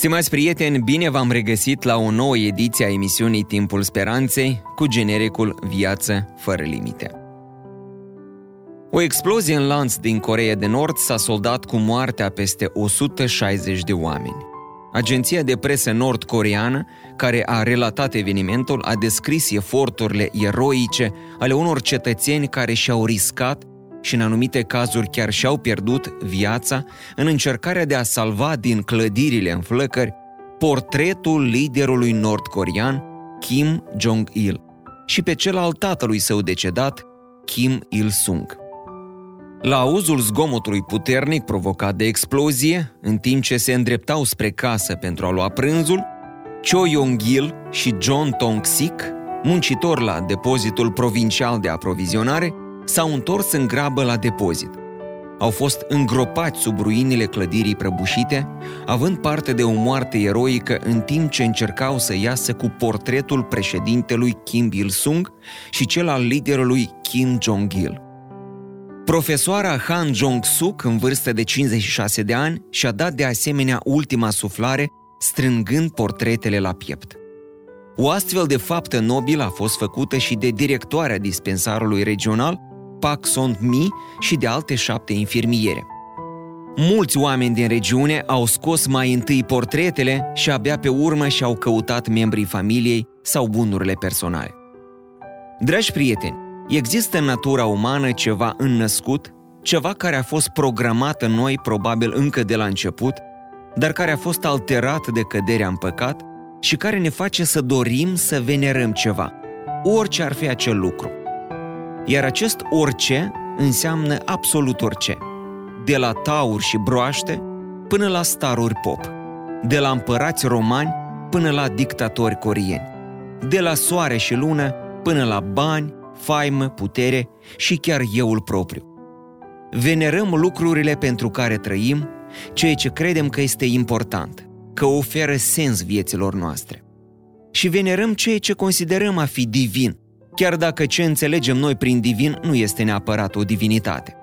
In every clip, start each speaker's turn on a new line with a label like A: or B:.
A: Stimați prieteni, bine v-am regăsit la o nouă ediție a emisiunii Timpul Speranței cu genericul Viață fără limite. O explozie în lanț din Coreea de Nord s-a soldat cu moartea peste 160 de oameni. Agenția de presă nord-coreană, care a relatat evenimentul, a descris eforturile eroice ale unor cetățeni care și-au riscat și în anumite cazuri chiar și-au pierdut viața în încercarea de a salva din clădirile în flăcări portretul liderului nord-corean Kim Jong-il și pe cel al tatălui său decedat, Kim Il-sung. La auzul zgomotului puternic provocat de explozie, în timp ce se îndreptau spre casă pentru a lua prânzul, Cho Yong-il și John Tong-sik, muncitori la depozitul provincial de aprovizionare, s-au întors în grabă la depozit. Au fost îngropați sub ruinile clădirii prăbușite, având parte de o moarte eroică în timp ce încercau să iasă cu portretul președintelui Kim Il-sung și cel al liderului Kim Jong-il. Profesoara Han Jong-suk, în vârstă de 56 de ani, și-a dat de asemenea ultima suflare, strângând portretele la piept. O astfel de faptă nobilă a fost făcută și de directoarea dispensarului regional, Pak Song Mi și de alte șapte infirmiere. Mulți oameni din regiune au scos mai întâi portretele și abia pe urmă și-au căutat membrii familiei sau bunurile personale. Dragi prieteni, există în natura umană ceva înnăscut, ceva care a fost programat în noi probabil încă de la început, dar care a fost alterat de căderea în păcat și care ne face să dorim să venerăm ceva, orice ar fi acel lucru. Iar acest orice înseamnă absolut orice. De la tauri și broaște până la staruri pop. De la împărați romani până la dictatori corieni. De la soare și lună până la bani, faimă, putere și chiar euul propriu. Venerăm lucrurile pentru care trăim, ceea ce credem că este important, că oferă sens vieților noastre. Și venerăm ceea ce considerăm a fi divin, chiar dacă ce înțelegem noi prin divin nu este neapărat o divinitate.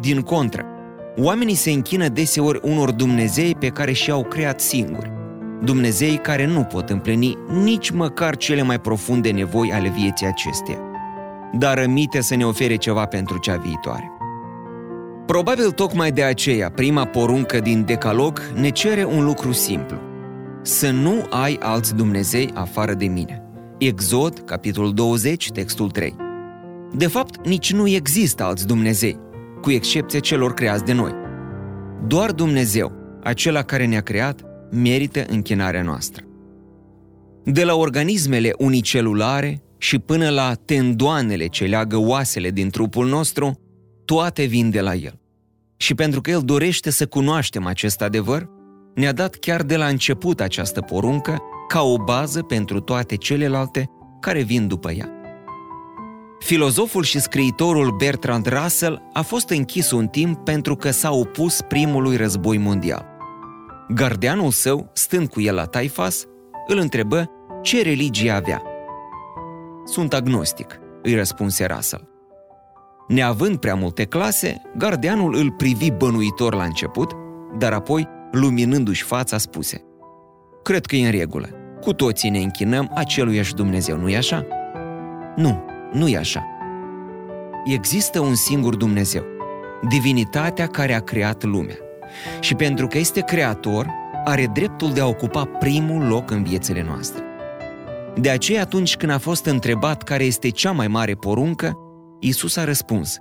A: Din contră, oamenii se închină deseori unor Dumnezei pe care și-au creat singuri, Dumnezei care nu pot împlini nici măcar cele mai profunde nevoi ale vieții acesteia, dar rămite să ne ofere ceva pentru cea viitoare. Probabil tocmai de aceea, prima poruncă din Decalog ne cere un lucru simplu. Să nu ai alți Dumnezei afară de mine – Exod, capitolul 20, textul 3. De fapt, nici nu există alți Dumnezei, cu excepție celor creați de noi. Doar Dumnezeu, acela care ne-a creat, merită închinarea noastră. De la organismele unicelulare și până la tendoanele ce leagă oasele din trupul nostru, toate vin de la El. Și pentru că El dorește să cunoaștem acest adevăr, ne-a dat chiar de la început această poruncă ca o bază pentru toate celelalte care vin după ea. Filozoful și scriitorul Bertrand Russell a fost închis un timp pentru că s-a opus primului război mondial. Gardeanul său, stând cu el la taifas, îl întrebă ce religie avea. Sunt agnostic, îi răspunse Russell. Neavând prea multe clase, gardeanul îl privi bănuitor la început, dar apoi, luminându-și fața, spuse Cred că e în regulă. Cu toții ne închinăm aceluiași Dumnezeu, nu-i așa? Nu, nu e așa. Există un singur Dumnezeu, divinitatea care a creat lumea. Și pentru că este creator, are dreptul de a ocupa primul loc în viețile noastre. De aceea atunci când a fost întrebat care este cea mai mare poruncă, Isus a răspuns,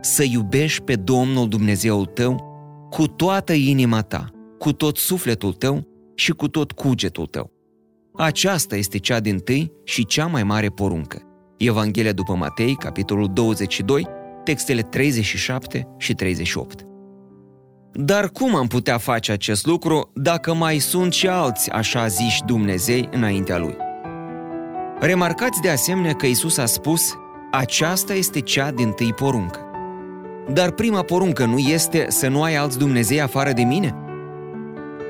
A: să iubești pe Domnul Dumnezeul tău cu toată inima ta, cu tot sufletul tău și cu tot cugetul tău. Aceasta este cea din tâi și cea mai mare poruncă. Evanghelia după Matei, capitolul 22, textele 37 și 38. Dar cum am putea face acest lucru dacă mai sunt și alți așa ziși Dumnezei înaintea Lui? Remarcați de asemenea că Isus a spus, aceasta este cea din tâi poruncă. Dar prima poruncă nu este să nu ai alți Dumnezei afară de mine?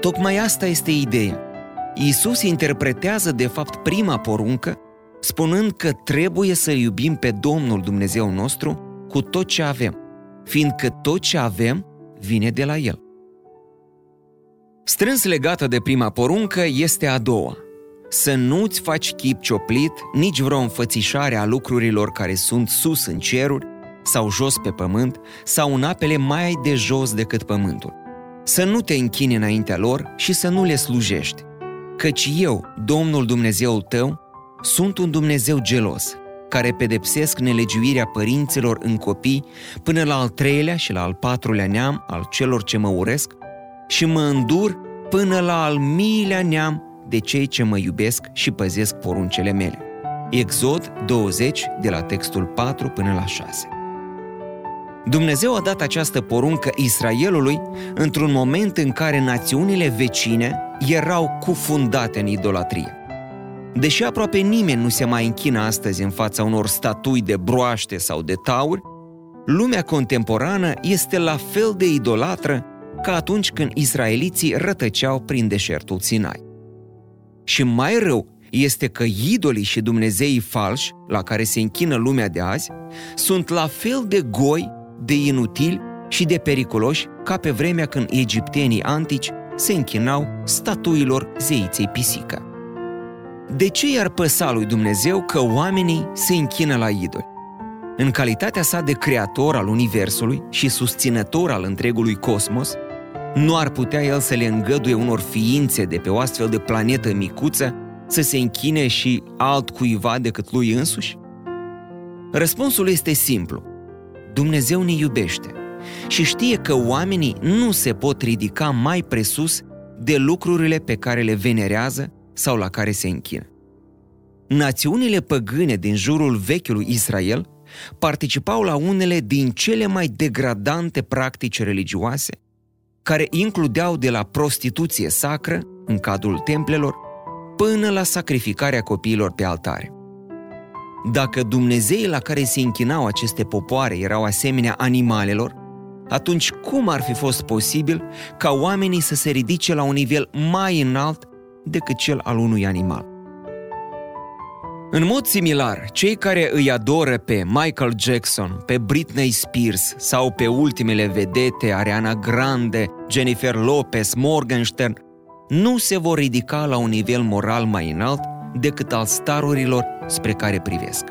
A: Tocmai asta este ideea. Iisus interpretează de fapt prima poruncă, spunând că trebuie să iubim pe Domnul Dumnezeu nostru cu tot ce avem, fiindcă tot ce avem vine de la El. Strâns legată de prima poruncă este a doua. Să nu-ți faci chip cioplit, nici vreo înfățișare a lucrurilor care sunt sus în ceruri, sau jos pe pământ, sau în apele mai de jos decât pământul. Să nu te închini înaintea lor și să nu le slujești. Căci eu, Domnul Dumnezeul tău, sunt un Dumnezeu gelos, care pedepsesc nelegiuirea părinților în copii până la al treilea și la al patrulea neam al celor ce mă uresc și mă îndur până la al miilea neam de cei ce mă iubesc și păzesc poruncele mele. Exod 20, de la textul 4 până la 6. Dumnezeu a dat această poruncă Israelului într-un moment în care națiunile vecine erau cufundate în idolatrie. Deși aproape nimeni nu se mai închină astăzi în fața unor statui de broaște sau de tauri, lumea contemporană este la fel de idolatră ca atunci când israeliții rătăceau prin deșertul Sinai. Și mai rău este că idolii și dumnezeii falși, la care se închină lumea de azi, sunt la fel de goi, de inutili și de periculoși ca pe vremea când egiptenii antici se închinau statuilor zeiței pisică. De ce i-ar păsa lui Dumnezeu că oamenii se închină la idoli? În calitatea sa de creator al Universului și susținător al întregului cosmos, nu ar putea el să le îngăduie unor ființe de pe o astfel de planetă micuță să se închine și altcuiva decât lui însuși? Răspunsul este simplu. Dumnezeu ne iubește și știe că oamenii nu se pot ridica mai presus de lucrurile pe care le venerează sau la care se închină. Națiunile păgâne din jurul vechiului Israel participau la unele din cele mai degradante practici religioase, care includeau de la prostituție sacră, în cadrul templelor, până la sacrificarea copiilor pe altare. Dacă Dumnezeii la care se închinau aceste popoare erau asemenea animalelor, atunci cum ar fi fost posibil ca oamenii să se ridice la un nivel mai înalt decât cel al unui animal. În mod similar, cei care îi adoră pe Michael Jackson, pe Britney Spears sau pe ultimele vedete Ariana Grande, Jennifer Lopez, Morgenstern, nu se vor ridica la un nivel moral mai înalt decât al starurilor spre care privesc.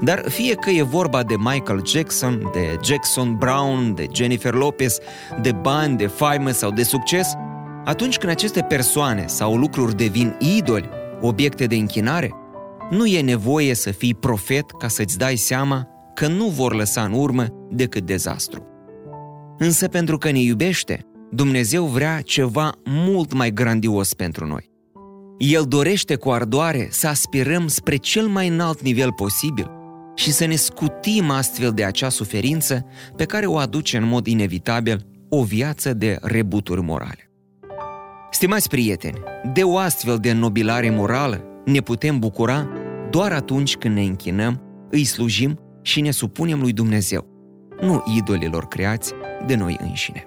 A: Dar fie că e vorba de Michael Jackson, de Jackson Brown, de Jennifer Lopez, de bani, de faimă sau de succes, atunci când aceste persoane sau lucruri devin idoli, obiecte de închinare, nu e nevoie să fii profet ca să-ți dai seama că nu vor lăsa în urmă decât dezastru. Însă pentru că ne iubește, Dumnezeu vrea ceva mult mai grandios pentru noi. El dorește cu ardoare să aspirăm spre cel mai înalt nivel posibil și să ne scutim astfel de acea suferință pe care o aduce în mod inevitabil o viață de rebuturi morale. Stimați prieteni, de o astfel de nobilare morală ne putem bucura doar atunci când ne închinăm, îi slujim și ne supunem lui Dumnezeu, nu idolilor creați de noi înșine.